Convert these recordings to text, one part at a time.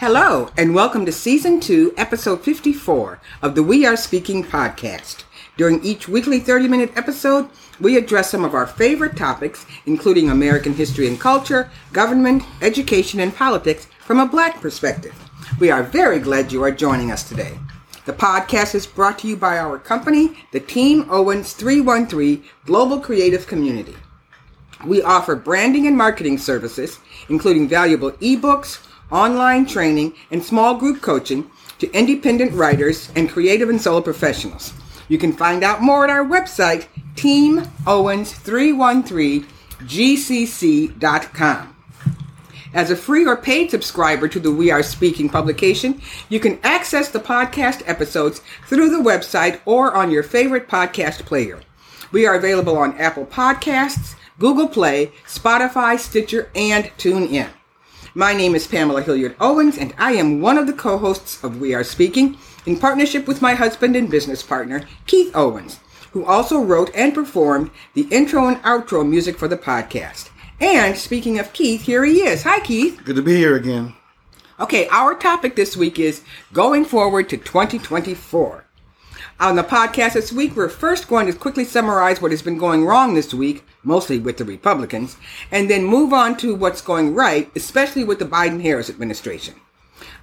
Hello, and welcome to Season 2, Episode 54 of the We Are Speaking podcast. During each weekly 30 minute episode, we address some of our favorite topics, including American history and culture, government, education, and politics from a black perspective. We are very glad you are joining us today. The podcast is brought to you by our company, the Team Owens 313 Global Creative Community. We offer branding and marketing services, including valuable ebooks, online training, and small group coaching to independent writers and creative and solo professionals. You can find out more at our website, teamowens313gcc.com. As a free or paid subscriber to the We Are Speaking publication, you can access the podcast episodes through the website or on your favorite podcast player. We are available on Apple Podcasts, Google Play, Spotify, Stitcher, and TuneIn. My name is Pamela Hilliard Owens, and I am one of the co hosts of We Are Speaking in partnership with my husband and business partner, Keith Owens, who also wrote and performed the intro and outro music for the podcast. And speaking of Keith, here he is. Hi, Keith. Good to be here again. Okay, our topic this week is going forward to 2024. On the podcast this week, we're first going to quickly summarize what has been going wrong this week, mostly with the Republicans, and then move on to what's going right, especially with the Biden-Harris administration.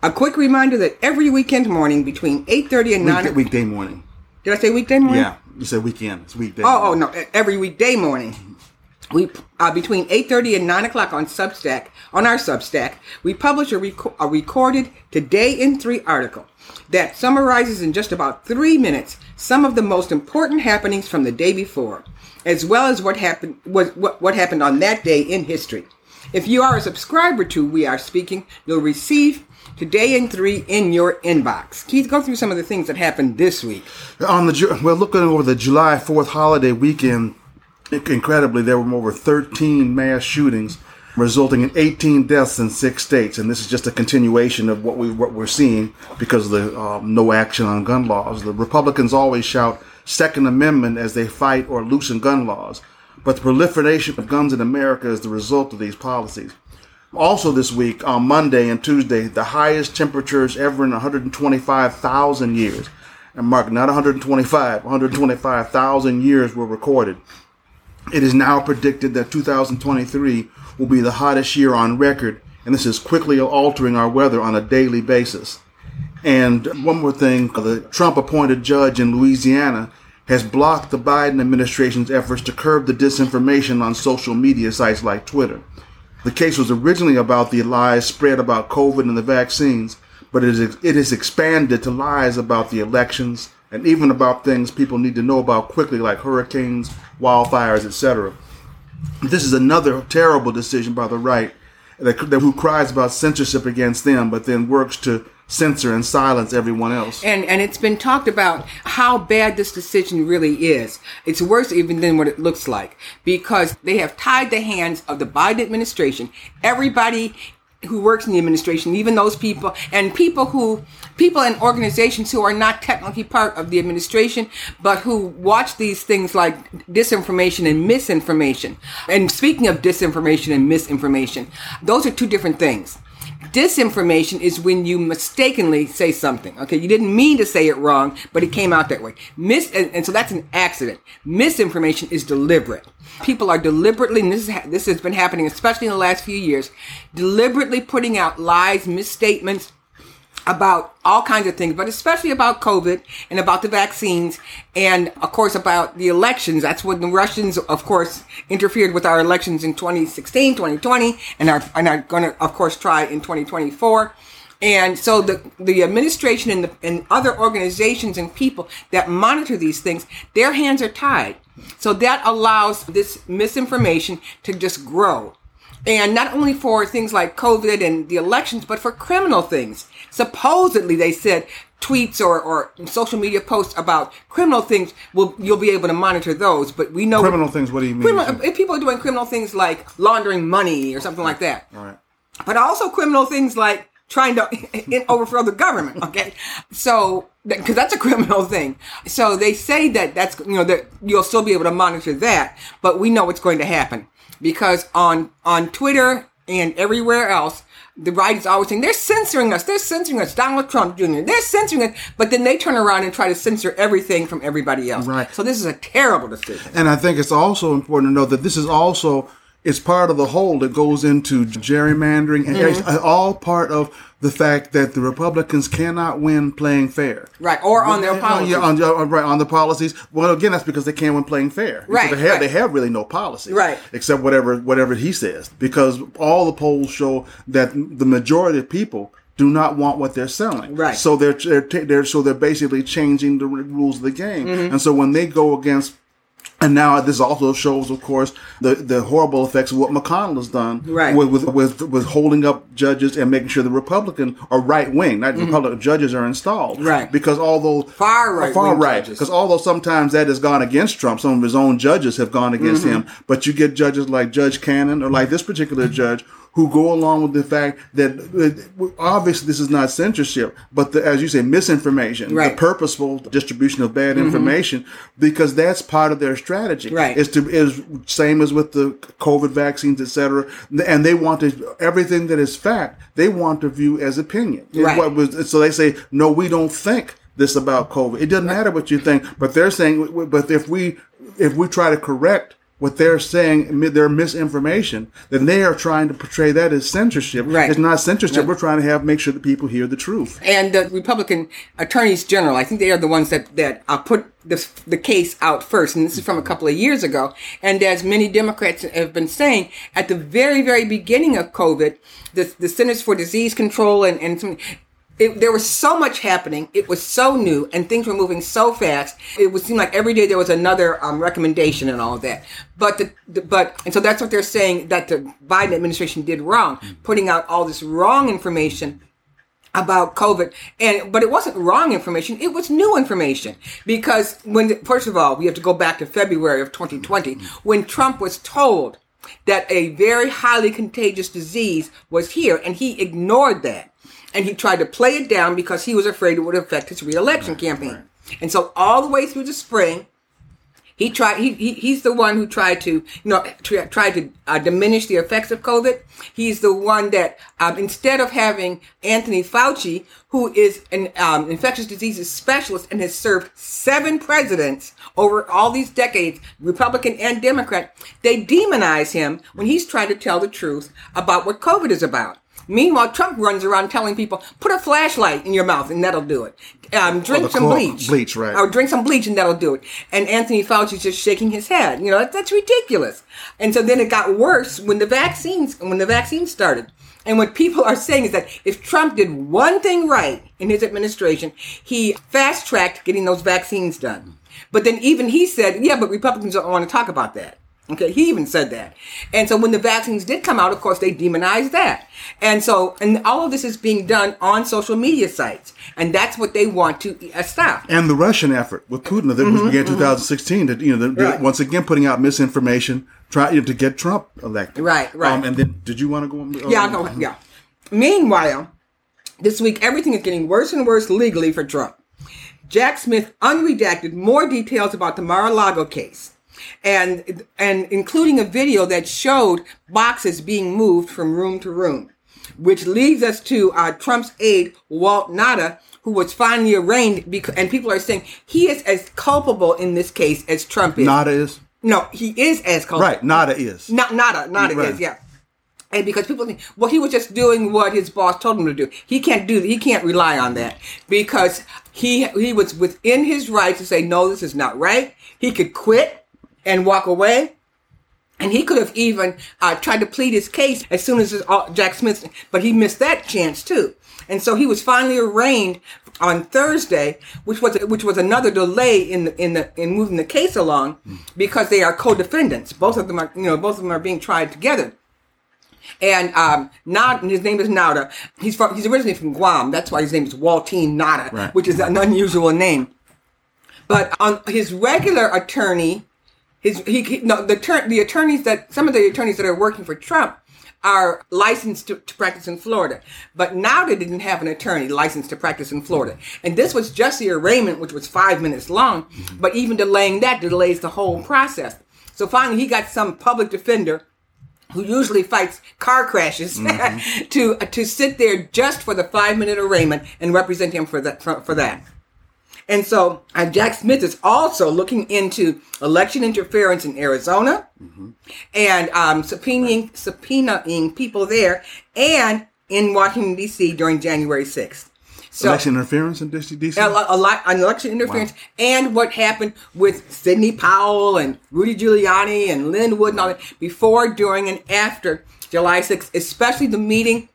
A quick reminder that every weekend morning between 8.30 and 9... Week, weekday morning. Did I say weekday morning? Yeah, you said weekend. It's weekday. Oh, oh no, every weekday morning. We uh, between 8:30 and 9 o'clock on Substack, on our Substack, we publish a, rec- a recorded Today in 3 article that summarizes in just about three minutes some of the most important happenings from the day before, as well as what happened what, what, what happened on that day in history. If you are a subscriber to We Are Speaking, you'll receive Today in Three in your inbox. Keith, go through some of the things that happened this week. On the well, looking over the July Fourth holiday weekend, incredibly, there were over 13 mass shootings resulting in 18 deaths in six states. And this is just a continuation of what we what we're seeing because of the um, no action on gun laws. The Republicans always shout Second Amendment as they fight or loosen gun laws, but the proliferation of guns in America is the result of these policies. Also, this week on Monday and Tuesday, the highest temperatures ever in 125,000 years. And mark, not 125, 125,000 years were recorded. It is now predicted that 2023 will be the hottest year on record, and this is quickly altering our weather on a daily basis. And one more thing the Trump appointed judge in Louisiana has blocked the Biden administration's efforts to curb the disinformation on social media sites like Twitter. The case was originally about the lies spread about COVID and the vaccines, but it is, it is expanded to lies about the elections and even about things people need to know about quickly, like hurricanes, wildfires, etc. This is another terrible decision by the right that, that who cries about censorship against them, but then works to censor and silence everyone else. And and it's been talked about how bad this decision really is. It's worse even than what it looks like because they have tied the hands of the Biden administration. Everybody who works in the administration, even those people and people who people and organizations who are not technically part of the administration, but who watch these things like disinformation and misinformation. And speaking of disinformation and misinformation, those are two different things. Disinformation is when you mistakenly say something. Okay, you didn't mean to say it wrong, but it came out that way. Mis and, and so that's an accident. Misinformation is deliberate. People are deliberately, and this is, this has been happening, especially in the last few years, deliberately putting out lies, misstatements, about all kinds of things, but especially about COVID and about the vaccines and of course about the elections. That's when the Russians, of course, interfered with our elections in 2016, 2020, and are, and are going to, of course, try in 2024. And so the, the administration and, the, and other organizations and people that monitor these things, their hands are tied. So that allows this misinformation to just grow. And not only for things like COVID and the elections, but for criminal things. Supposedly, they said tweets or, or social media posts about criminal things will you'll be able to monitor those but we know criminal things what do you mean? Criminal, if people are doing criminal things like laundering money or something like that. All right. But also criminal things like trying to overthrow the government okay? So because that's a criminal thing. So they say that that's you know that you'll still be able to monitor that but we know what's going to happen because on on Twitter and everywhere else, the right is always saying they're censoring us. They're censoring us. Donald Trump Jr. They're censoring us, but then they turn around and try to censor everything from everybody else. Right. So this is a terrible decision. And I think it's also important to know that this is also it's part of the whole that goes into gerrymandering and Mm-hmm. it's all part of the fact that the Republicans cannot win playing fair. Right, or on their policies. Yeah, on, on- right, on the policies. Well, again, that's because they can't win playing fair. Right, They have, right. they have really no policy. Right. Except whatever whatever he says. Because all the polls show that the majority of people do not want what they're selling. Right. So they're they're, they're so they're basically changing the rules of the game. Mm-hmm. And so when they go against and now this also shows, of course, the, the horrible effects of what McConnell has done Right. with, with with with holding up judges and making sure the Republican or right wing, not Republican judges, are installed. Mm-hmm. Right. Because although Far right far right, because although sometimes that has gone against Trump, some of his own judges have gone against Mm-hmm. him. But you get judges like Judge Cannon or like this particular judge who go along with the fact that uh, obviously this is not censorship, but the, as you say, misinformation, Right. Mm-hmm. the purposeful distribution of bad information, because that's part of their strategy. Right. Is to is same as with the COVID vaccines, et cetera, and they want to everything that is fact they want to view as opinion. Right. what was- so they say no, we don't think this about COVID. It doesn't matter what you think, but they're saying, but if we if we try to correct what they're saying, their misinformation, then they are trying to portray that as censorship. Right. It's not censorship. We're trying to have make sure that people hear the truth. and the Republican attorneys general, I think they are the ones that that uh, put this, the case out first, and this is from a couple of years ago. And as many Democrats have been saying, at the very very beginning of COVID, the the Centers for Disease Control and and some, it, there was so much happening. It was so new, and things were moving so fast. It would seem like every day there was another um, recommendation and all of that. But the, the but and so that's what they're saying that the Biden administration did wrong, putting out all this wrong information about COVID. And but it wasn't wrong information; it was new information because when first of all we have to go back to February of 2020 when Trump was told that a very highly contagious disease was here, and he ignored that. And he tried to play it down because he was afraid it would affect his reelection campaign. And so all the way through the spring, he tried. He, he he's the one who tried to you know try, tried to uh, diminish the effects of COVID. He's the one that um, instead of having Anthony Fauci, who is an um, infectious diseases specialist and has served seven presidents over all these decades, Republican and Democrat, they demonize him when he's trying to tell the truth about what COVID is about. Meanwhile, Trump runs around telling people, put a flashlight in your mouth and that'll do it. Um, drink the some chlor- bleach. bleach, right. Or drink some bleach and that'll do it. And Anthony Fauci's just shaking his head. You know, that, that's ridiculous. And so then it got worse when the vaccines, when the vaccines started. And what people are saying is that if Trump did one thing right in his administration, he fast tracked getting those vaccines done. But then even he said, yeah, but Republicans don't want to talk about that. Okay, he even said that. And so when the vaccines did come out, of course, they demonized that. And so, and all of this is being done on social media sites. And that's what they want to uh, stop. And the Russian effort with Putin that was began 2016, that you know, the, Mm-hmm, Right. once again putting out misinformation, try you know, to get Trump elected. Right, right. Um, and then, did you want to go? on? Yeah, I'll go. Yeah. Meanwhile, this week everything is getting worse and worse legally for Trump. Jack Smith unredacted more details about the Mar-a-Lago case, and and including a video that showed boxes being moved from room to room, which leads us to uh, Trump's aide Walt Nauta, who was finally arraigned. Because, and people are saying he is as culpable in this case as Trump is. Nauta is no, he is as culpable. right. Nauta is Not nada, nada Right. is, yeah. And because people think, well, he was just doing what his boss told him to do. He can't do. He can't rely on that because he he was within his right to say, no, this is not right. He could quit and walk away, and he could have even uh, tried to plead his case as soon as Jack Smith, but he missed that chance too. And so he was finally arraigned on Thursday, which was which was another delay in the, in the in moving the case along because they are co-defendants. Both of them are you know both of them are being tried together. And um, his name is Nauta. He's from, he's originally from Guam. That's why his name is Waltine Nauta, Right. which is an unusual name. But on his regular attorney, his he, he no the the attorneys that some of the attorneys that are working for Trump are licensed to, to practice in Florida, but now they didn't have an attorney licensed to practice in Florida, and this was just the arraignment, which was five minutes long. Mm-hmm. But even delaying that delays the whole process. So finally, he got some public defender who usually fights car crashes, mm-hmm. to to sit there just for the five minute arraignment and represent him for that for, for that. And so uh, Jack Smith is also looking into election interference in Arizona and um, subpoenaing, subpoenaing people there and in Washington, D.C. during January 6th. So, Election interference in DC? a, a lot on election interference and what happened with Sidney Powell and Rudy Giuliani and Lin Wood and all that before, during, and after July 6th, especially the meeting,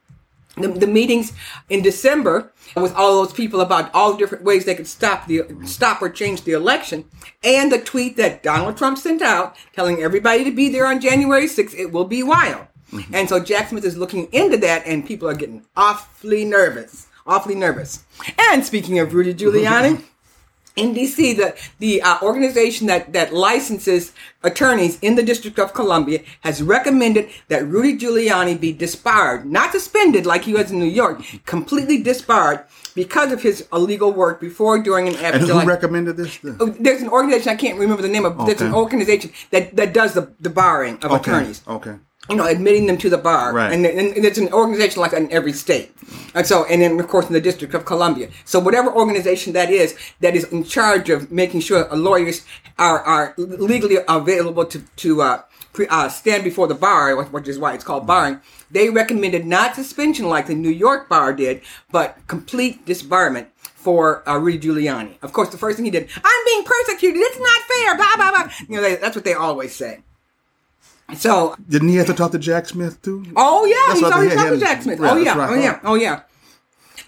the, the meetings in December with all those people about all different ways they could stop the stop or change the election, and the tweet that Donald Trump sent out telling everybody to be there on January 6th. It will be wild. Mm-hmm. And so Jack Smith is looking into that, and people are getting awfully nervous. Awfully nervous. And speaking of Rudy Giuliani, mm-hmm. In DC, the the uh, organization that that licenses attorneys in the District of Columbia has recommended that Rudy Giuliani be disbarred, not suspended like he was in New York, completely disbarred because of his illegal work before, during, and after. And who recommended this? Oh, There's an organization I can't remember the name of. There's an organization that that does the the barring of Okay. attorneys Okay. You know, admitting them to the bar. Right. And, and, it's an organization like in every state. And so, and then of course in the District of Columbia. So whatever organization that is, that is in charge of making sure lawyers are, are legally available to, to, uh, pre, uh, stand before the bar, which is why it's called barring. They recommended not suspension like the New York bar did, but complete disbarment for uh, Rudy Giuliani. Of course, the first thing he did, I'm being persecuted. It's not fair. Blah blah blah. You know, they, that's what they always say. So Didn't he have to talk to Jack Smith too? Oh yeah, That's he's they talking to Jack Smith. yeah, oh yeah, right. oh yeah, oh yeah.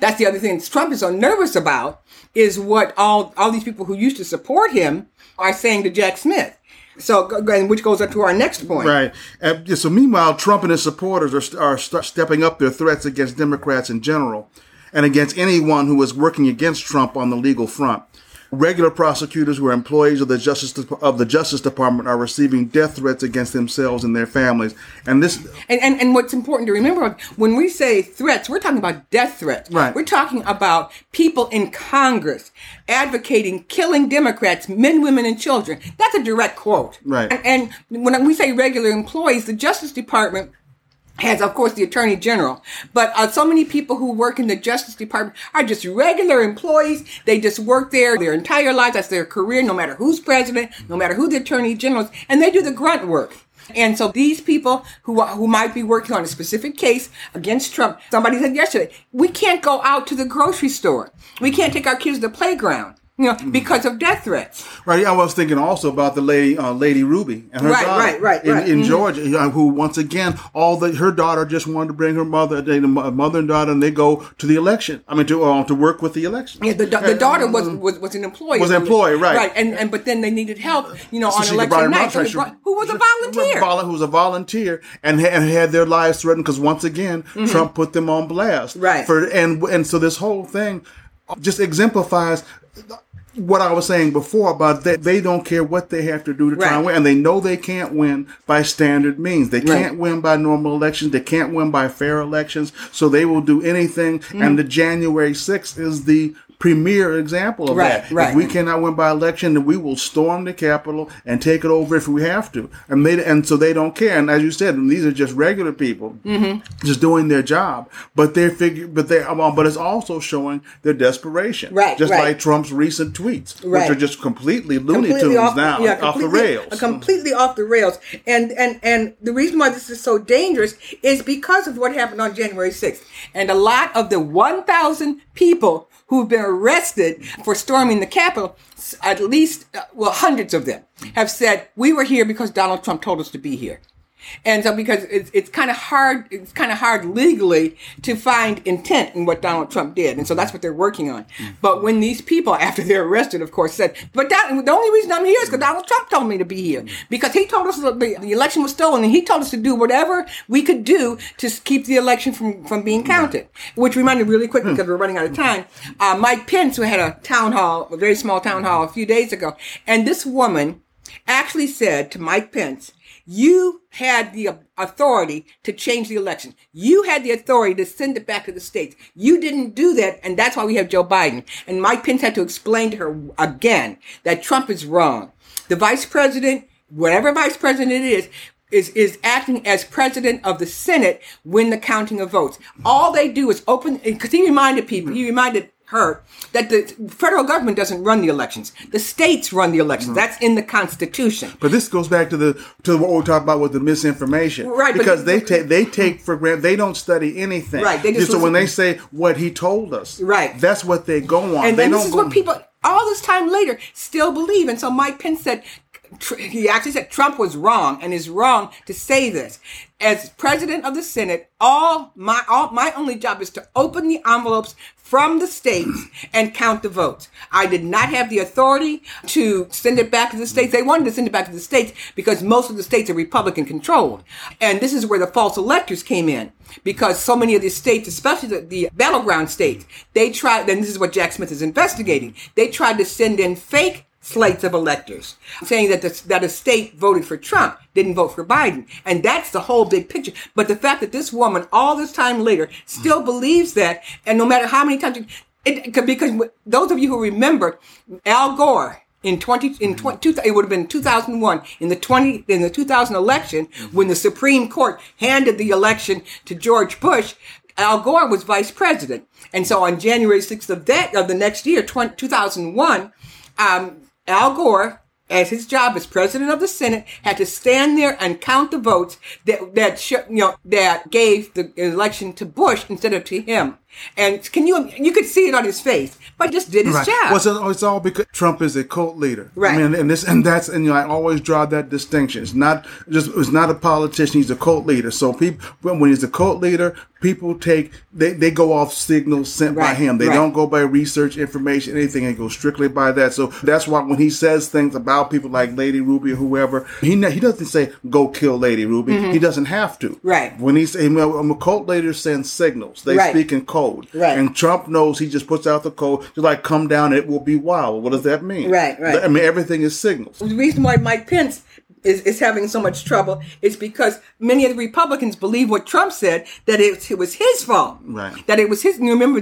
That's the other thing Trump is so nervous about is what all all these people who used to support him are saying to Jack Smith. So, and which goes up to our next point. Right. Yeah, so meanwhile, Trump and his supporters are, are stepping up their threats against Democrats in general and against anyone who is working against Trump on the legal front. Regular prosecutors who are employees of the Justice Dep- of the Justice Department are receiving death threats against themselves and their families. And this And, and and what's important to remember when we say threats, we're talking about death threats. Right. We're talking about people in Congress advocating killing Democrats, men, women, and children. That's a direct quote. Right. And, and when we say regular employees, the Justice Department has, of course, the Attorney General. But uh, so many people who work in the Justice Department are just regular employees. They just work there their entire lives. That's their career, no matter who's president, no matter who the Attorney General is. And they do the grunt work. And so these people who who might be working on a specific case against Trump, somebody said yesterday, we can't go out to the grocery store. We can't take our kids to the playground, you know, because of death threats. Right. I was thinking also about the lady, uh, Lady Ruby, and her Right, daughter right, right, in, right. in Mhm. Georgia, who once again, all the her daughter just wanted to bring her mother, the mother and daughter, and they go to the election. I mean, to uh, to work with the election. Yeah, the, the daughter was, was was an employee. Was an employee, right. Right, and and but then they needed help, you know, So on she election night. So they brought- who was a volunteer? Who was a volunteer and, and had their lives threatened because once again Trump put them on blast. Mm-hmm. Right. For and and so this whole thing just exemplifies what I was saying before about that they don't care what they have to do to try Right. and win, and they know they can't win by standard means. They Right. can't win by normal elections. They can't win by fair elections. So they will do anything. Mm-hmm. And the January 6th is the premier example of Right, that. right. If we cannot win by election, then we will storm the Capitol and take it over if we have to. And they and so they don't care. And as you said, these are just regular people Mm-hmm. just doing their job. But they're figure, but they well, but it's also showing their desperation. Right, Just right. like Trump's recent tweets, which are just completely Looney completely Tunes off, now, yeah, off the rails. uh, completely off the rails. And and and the reason why this is so dangerous is because of what happened on January 6th. And a lot of the 1,000 people who've been arrested for storming the Capitol, at least, uh, well, hundreds of them have said, we were here because Donald Trump told us to be here. And so because it's, it's kind of hard, it's kind of hard legally to find intent in what Donald Trump did. And so that's what they're working on. Mm-hmm. But when these people, after they're arrested, of course, said, but that, the only reason I'm here is because Donald Trump told me to be here. Mm-hmm. Because he told us that the, the election was stolen and he told us to do whatever we could do to keep the election from, from being counted. Which reminded me really quickly hmm. because we're running out of time. Uh, Mike Pence, who had a town hall, a very small town hall a few days ago. And this woman actually said to Mike Pence, you had the authority to change the election. You had the authority to send it back to the states. You didn't do that, and that's why we have Joe Biden. And Mike Pence had to explain to her again that Trump is wrong. The vice president, whatever vice president it is, is, is acting as president of the Senate when the counting of votes. All they do is open, because he reminded people, he reminded her that the federal government doesn't run the elections. The states run the elections. Mm-hmm. That's in the Constitution. But this goes back to the to what we talked about with the misinformation, Right, Because they take they take for granted they don't study anything, Right, they just so when they say what he told us, Right. That's what they go on. And they this is what people all this time later still believe. And so Mike Pence said he actually said Trump was wrong and is wrong to say this. As president of the Senate, all my all my only job is to open the envelopes from the states and count the votes. I did not have the authority to send it back to the states. They wanted to send it back to the states because most of the states are Republican controlled. And this is where the false electors came in because so many of the states, especially the, the battleground states, they tried, and this is what Jack Smith is investigating, they tried to send in fake slates of electors saying that the, that a state voted for Trump didn't vote for Biden. And that's the whole big picture. But the fact that this woman all this time later still believes that, and no matter how many times, you- it, because those of you who remember Al Gore in 20 in 20, it would have been 2001 in the 20 in the 2000 election when the Supreme Court handed the election to George Bush Al Gore was vice president and so on January 6th of that of the next year 20, 2001 um, Al Gore as his job as president of the Senate had to stand there and count the votes that that you know that gave the election to Bush instead of to him. And can you you could see it on his face, but just did his Right. job. Well, it's, all- it's all because Trump is a cult leader. Right. I mean, and this and that's and you know I always draw that distinction. It's not just it's not a politician. He's a cult leader. So people when when he's a cult leader, people take they, they go off signals sent by him. They right. don't go by research information, anything. They go strictly by that. So that's why when he says things about people like Lady Ruby or whoever, he he doesn't say go kill Lady Ruby. He doesn't have to. Mm-hmm. Right. When he's say well, a cult leader sends signals. They Right. speak in Right. And Trump knows he just puts out the code, just like come down, it will be wild. What does that mean? Right, right. I mean, everything is signals. the reason why Mike Pence is, is having so much trouble is because many of the Republicans believe what Trump said that it, it was his fault. Right. That it was his. You remember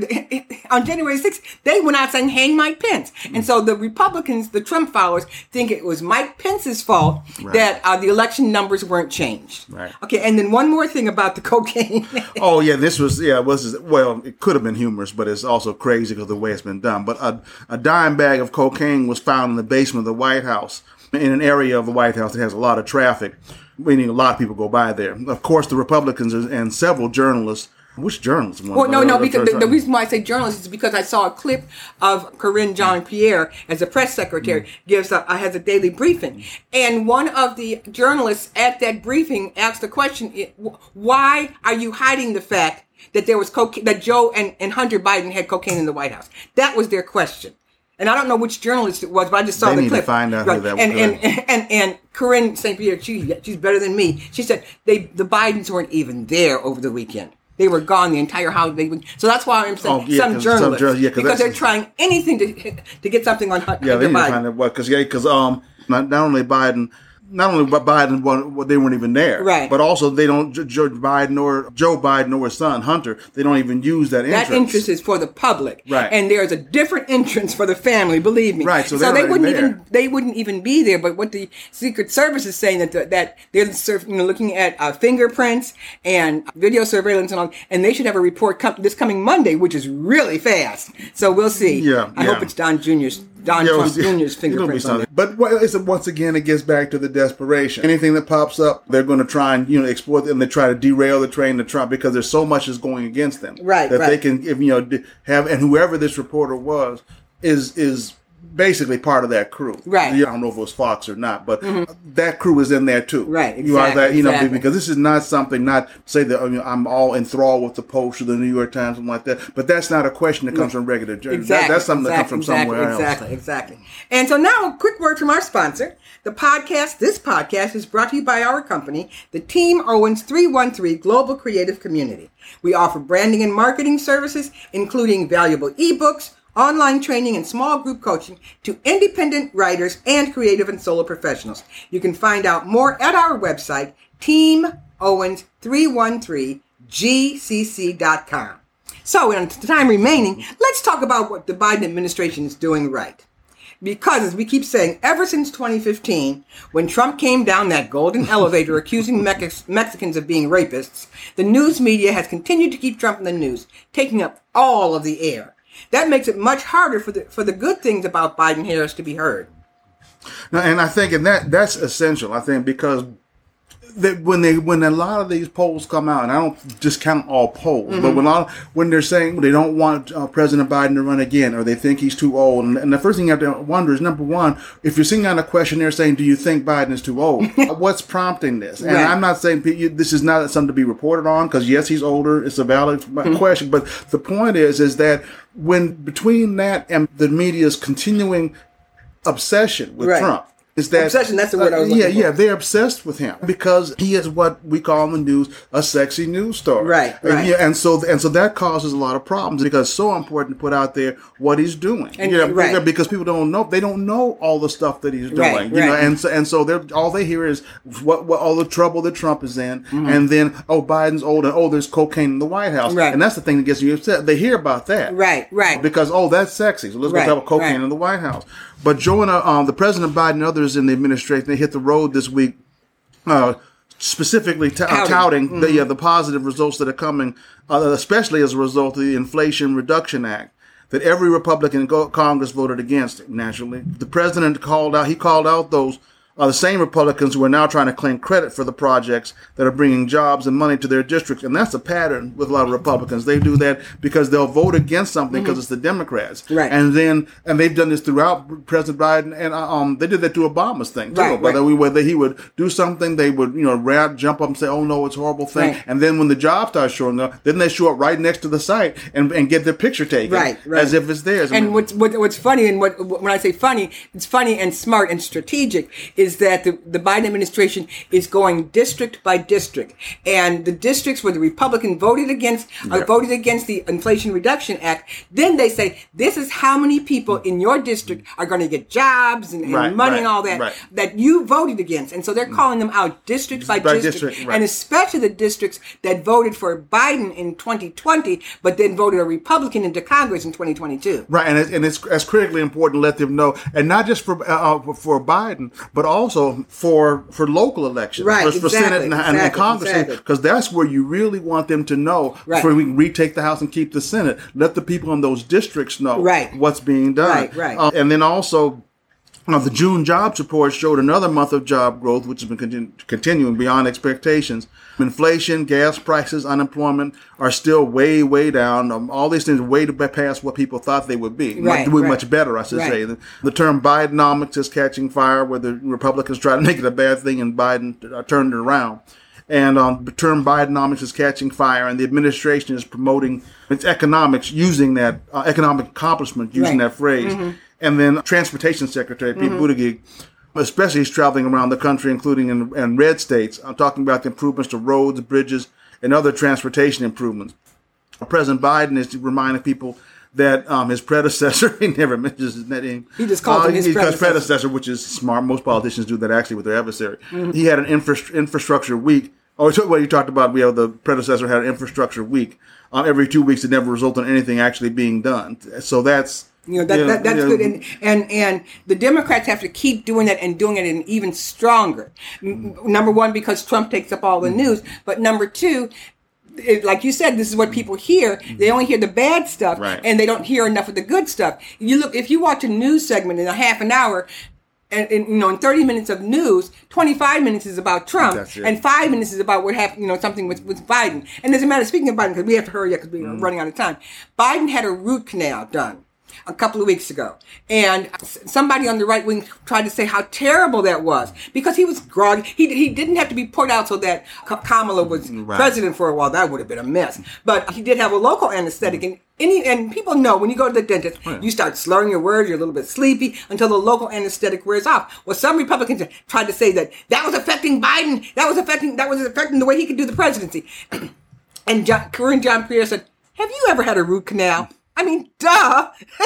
on January 6th, they went out saying, hang Mike Pence. And so the Republicans, the Trump followers, think it was Mike Pence's fault Right. that uh, the election numbers weren't changed. Right. Okay, and then one more thing about the cocaine. Oh yeah, this was yeah, it was well, it could have been humorous, but it's also crazy because the way it's been done. But a, a dime bag of cocaine was found in the basement of the White House, in an area of the White House that has a lot of traffic, meaning a lot of people go by there. Of course, the Republicans and several journalists. Which journalists? Well, no, no, because the, the reason why I say journalist is because I saw a clip of Karine Jean-Pierre as a press secretary gives a, uh, has a daily briefing, and one of the journalists at that briefing asked the question: Why are you hiding the fact that there was cocaine that Joe and, and Hunter Biden had cocaine in the White House? That was their question. And I don't know which journalist it was, but I just saw They the need to clip. find out who that and, was. and, and, and, and Karine St. Pierre, she, she's better than me. She said they the Bidens weren't even there over the weekend. They were gone the entire holiday. week. So that's why I'm saying Oh, yeah, some some journalists, journal- yeah, 'cause because they're trying anything to to get something on Hunter Yeah, they to Biden. because yeah, because um, not, not only Biden, not only Biden, wa- they weren't even there, Right. But also they don't J- Joe Biden or Joe Biden or his son Hunter, they don't even use that entrance. that entrance is for the public, Right. And there's a different entrance for the family. Believe me, Right, so So, they wouldn't there. even they wouldn't even be there. But what the Secret Service is saying that the, that they're you know, looking at uh, fingerprints and video surveillance and all, and they should have a report come, this coming Monday, which is really fast. So we'll see. Yeah, I yeah. hope it's Don Junior's Don it Trump was- Junior's it'll be fingerprints on it. But it's, once again, it gets back to the desperation. Anything that pops up, they're going to try and you know exploit and they try to derail the train to Trump because there's so much is going against them. Right, That they can, if you know, have and whoever this reporter was is is basically part of that crew. Right. Mm-hmm. I don't know if it was Fox or not, but that crew is in there too. Right, You are that you know exactly. because this is not something not say that I mean, I'm all enthralled with the Post or the New York Times something like that. But that's not a question that comes from regular journalists. That- that's something that comes from exactly, somewhere else. Exactly, exactly. And so now a quick word from our sponsor. The podcast, this podcast is brought to you by our company, the Team Owens 313 Global Creative Community. We offer branding and marketing services, including valuable ebooks, online training, and small group coaching to independent writers and creative and solo professionals. You can find out more at our website, teamowens313gcc.com. So, in the time remaining, let's talk about what the Biden administration is doing right. Because, as we keep saying, ever since 2015, when Trump came down that golden elevator accusing Mex- Mexicans of being rapists, the news media has continued to keep Trump in the news, taking up all of the air. That makes it much harder for the, for the good things about Biden Harris to be heard. Now, and I think, and that that's essential. I think because that when they when a lot of these polls come out, and I don't discount all polls, mm-hmm. but when all, when they're saying they don't want uh, President Biden to run again, or they think he's too old, and, and, the first thing you have to wonder is number one, if you're seeing on a questionnaire saying, "Do you think Biden is too old?" What's prompting this? And right. I'm not saying this is not something to be reported on because yes, he's older. It's a valid mm-hmm. question, but the point is, is that when between that and the media's continuing obsession with right. Trump is that obsession? That's the word uh, I was Yeah, for. yeah, they're obsessed with him because he is what we call in the news a sexy news story. Right, right. And, yeah, and so and so that causes a lot of problems because it's so important to put out there what he's doing. And, yeah, right. because people don't know they don't know all the stuff that he's doing. Right, you right. know, and so and so they're all they hear is what, what all the trouble that Trump is in, mm-hmm. and then oh Biden's old and oh there's cocaine in the White House, right. and that's the thing that gets you upset. They hear about that, right, right, because oh that's sexy, so let's right, go talk about cocaine right. in the White House. But Joanna, um, the President Biden and others in the administration, they hit the road this week, uh, specifically t- touting, touting mm-hmm. the, uh, the positive results that are coming, uh, especially as a result of the Inflation Reduction Act that every Republican in Congress voted against. Naturally, the president called out. He called out those are the same Republicans who are now trying to claim credit for the projects that are bringing jobs and money to their districts. And that's a pattern with a lot of Republicans. They do that because they'll vote against something because mm-hmm. it's the Democrats. Right. And then, and they've done this throughout President Biden. And uh, um, they did that to Obama's thing too. Right, whether, right. we, whether he would do something, they would, you know, rap, jump up and say, oh no, it's a horrible thing. Right. And then when the job starts showing up, then they show up right next to the site and, and get their picture taken. Right, right. As if it's theirs. And what's, what, what's funny, and what, when I say funny, it's funny and smart and strategic, is that the, the Biden administration is going district by district, and the districts where the Republican voted against uh, yeah. voted against the Inflation Reduction Act, then they say this is how many people in your district are going to get jobs and, and right, money right, and all that right. that you voted against, and so they're calling them out district by, by district, district and especially the districts that voted for Biden in 2020, but then voted a Republican into Congress in 2022. Right, and, it, and it's, it's critically important to let them know, and not just for uh, uh for Biden, but also for for local elections, right? For, for exactly, Senate and, exactly, and Congress, because exactly. that's where you really want them to know. Right. Before we retake the House and keep the Senate, let the people in those districts know right. what's being done. Right, right. Uh, and then also. Uh, the June jobs report showed another month of job growth, which has been continu- continuing beyond expectations. Inflation, gas prices, unemployment are still way, way down. Um, all these things are way past what people thought they would be. Right, doing right. much better, I should Right. say. The, the term Bidenomics is catching fire, where the Republicans try to make it a bad thing, and Biden uh, turned it around. And um, the term Bidenomics is catching fire, and the administration is promoting its economics using that uh, economic accomplishment using that phrase. And then Transportation Secretary Pete Buttigieg, especially he's traveling around the country, including in, in red states. I'm talking about the improvements to roads, bridges, and other transportation improvements. President Biden is reminding people that um, his predecessor, he never mentions his name. He just calls him his he predecessor. predecessor, which is smart. Most politicians do that actually with their adversary. He had an infra- infrastructure week. Oh, it's what you talked about. We have the predecessor had an infrastructure week. Um, every two weeks, it never resulted in anything actually being done. So that's You know that, Yeah, that that's yeah. good, and and and the Democrats have to keep doing that and doing it in even stronger. M- mm-hmm. Number one, because Trump takes up all the mm-hmm. news, but number two. It, like you said, this is what mm-hmm. people hear. They only hear the bad stuff, Right. and they don't hear enough of the good stuff. You look if you watch a news segment in a half an hour, and, and you know in thirty minutes of news, twenty five minutes is about Trump, and five minutes is about what happened. You know something with with Biden. And as a matter, of speaking of Biden, because we have to hurry up because we're running out of time. Biden had a root canal done a couple of weeks ago. And somebody on the right wing tried to say how terrible that was because he was groggy. He, he didn't have to be put out so that Kamala was president for a while. That would have been a mess. But he did have a local anesthetic. And any, and people know when you go to the dentist, you start slurring your words, you're a little bit sleepy until the local anesthetic wears off. Well, some Republicans tried to say that that was affecting Biden. That was affecting, that was affecting the way he could do the presidency. And John, Karine Jean-Pierre said, have you ever had a root canal? I mean, duh.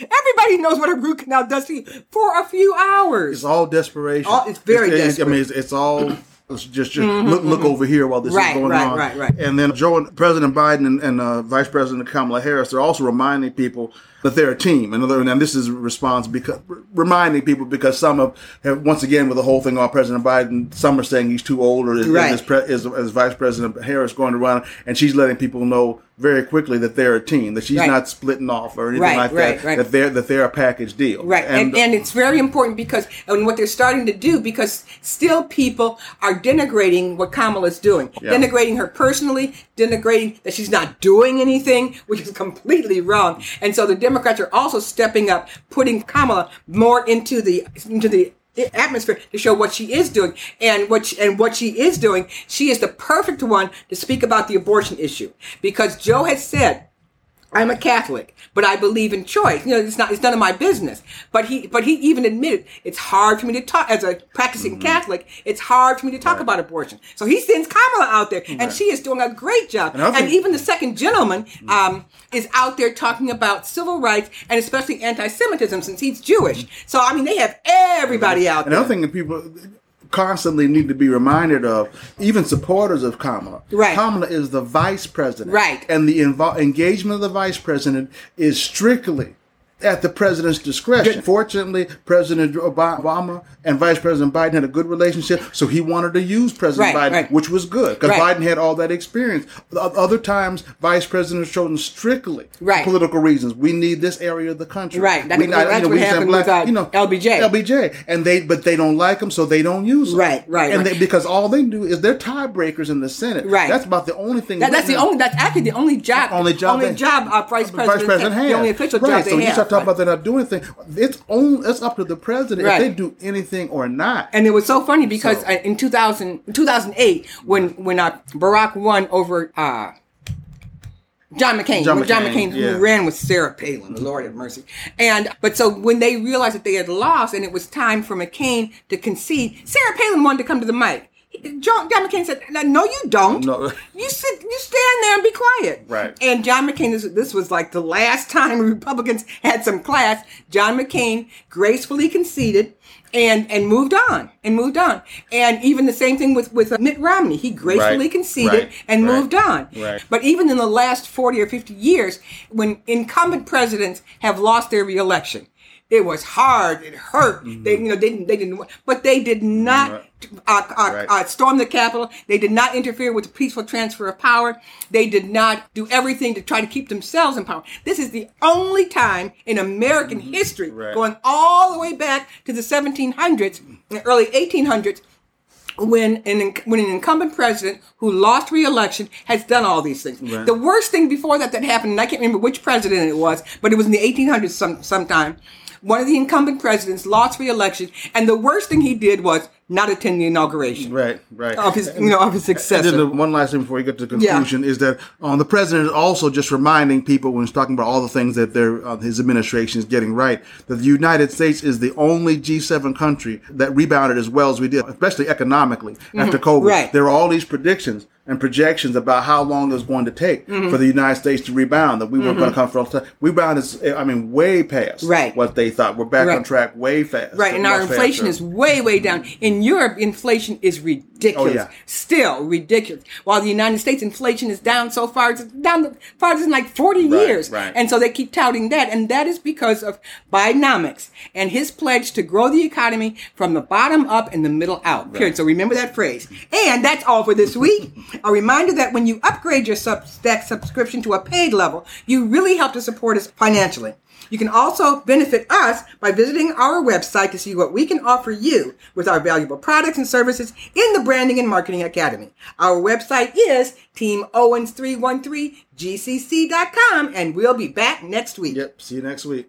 Everybody knows what a root canal does to you for a few hours. It's all desperation. All- it's very desperate. I mean, it's, it's all Let's just, just look, look over here while this Mm-hmm, Right, is going right, on. right, right. And then Joe President Biden and, and uh, Vice President Kamala Harris, they're also reminding people that they're a team. And, and this is a response because reminding people because some have, have once again with the whole thing on President Biden, some are saying he's too old, or is, Right. is, pre- is, is Vice President Harris going to run, and she's letting people know very quickly that they're a team, that she's Right. not splitting off or anything Right, like right, that, that they're that they're a package deal. Right, and, and it's very important because and what they're starting to do because still people are denigrating what Kamala's doing, Yeah. denigrating her personally, denigrating that she's not doing anything, which is completely wrong. And so the Democrats are also stepping up, putting Kamala more into the into the atmosphere to show what she is doing and what she, and what she is doing. She is the perfect one to speak about the abortion issue because Joe has said I'm a Catholic, but I believe in choice. You know, it's not, it's none of my business. But he, but he even admitted it's hard for me to talk, as a practicing mm-hmm. Catholic, it's hard for me to talk about abortion. So he sends Kamala out there and she is doing a great job. And And, even the second gentleman, mm. um, is out there talking about civil rights and especially anti-Semitism since he's Jewish. Mm. So, I mean, they have everybody mm-hmm. out there. Another thing that people constantly need to be reminded of, even supporters of Kamala. Right. Kamala is the vice president. Right. And the invo- engagement of the vice president is strictly at the president's discretion. Fortunately, President Obama and Vice President Biden had a good relationship, so he wanted to use President Right, Biden, right. which was good because Right. Biden had all that experience. Other times, vice President presidents chosen strictly Right. political reasons. We need this area of the country. Right. That- We that's what we just have happened with, uh, LBJ. LBJ, and they but they don't like them, so they don't use them. Right, right, And right. They, because all they do is they're tiebreakers in the Senate. Right. That's about the only thing. That, that's the only. That's actually the only job. only job. Only they- job. Our vice president. Vice President. The only official right. job they so you have. Talking about they're not doing anything. It's only it's up to the president Right. if they do anything or not. And it was so funny because So- in 2000, 2008, when when uh, Barack won over uh, John McCain, John when John McCain, McCain yeah. who ran with Sarah Palin, the Lord have mercy. And but so when they realized that they had lost and it was time for McCain to concede, Sarah Palin wanted to come to the mic. John, John McCain said, "No, you don't. No. You sit, you stand there and be quiet." Right. And John McCain, this, this was like the last time Republicans had some class. John McCain gracefully conceded and and moved on and moved on. And even the same thing with with uh, Mitt Romney. He gracefully Right, conceded right, and right, moved on. right. But even in the last 40 or 50 years, when incumbent presidents have lost their reelection, it was hard. It hurt. They, you know, they didn't, they didn't, but they did not uh, uh, Mm-hmm. Right. uh, storm the Capitol. They did not interfere with the peaceful transfer of power. They did not do everything to try to keep themselves in power. This is the only time in American history, Mm-hmm. Right. going all the way back to the 1700s, and early 1800s, when an when an incumbent president who lost re-election has done all these things. Right. The worst thing before that that happened, and I can't remember which president it was, but it was in the 1800s some sometime. One of the incumbent presidents lost re-election, and the worst thing he did was not attend the inauguration Right, right. of his, you know, of his And successor. then the one last thing before we get to the conclusion is that um, the president is also just reminding people when he's talking about all the things that their uh, his administration is getting right that the United States is the only G7 country that rebounded as well as we did, especially economically after COVID. Mm-hmm. Right. There are all these predictions and projections about how long it was going to take Mm-hmm. for the United States to rebound. That we weren't going to come from. Rebound is, I mean, way past Right. what they thought. We're back on track way fast. Right, and our inflation faster. is way, way down. In Europe, inflation is ridiculous. Oh, yeah. Still ridiculous. While the United States inflation is down so far, it's down the farthest in like 40 years. right. And so they keep touting that. And that is because of Bidenomics and his pledge to grow the economy from the bottom up and the middle out. Period. So remember that phrase. And that's all for this week. A reminder that when you upgrade your Substack subscription to a paid level, you really help to support us financially. You can also benefit us by visiting our website to see what we can offer you with our valuable products and services in the Branding and Marketing Academy. Our website is teamowens313gcc.com and we'll be back next week. Yep. See you next week.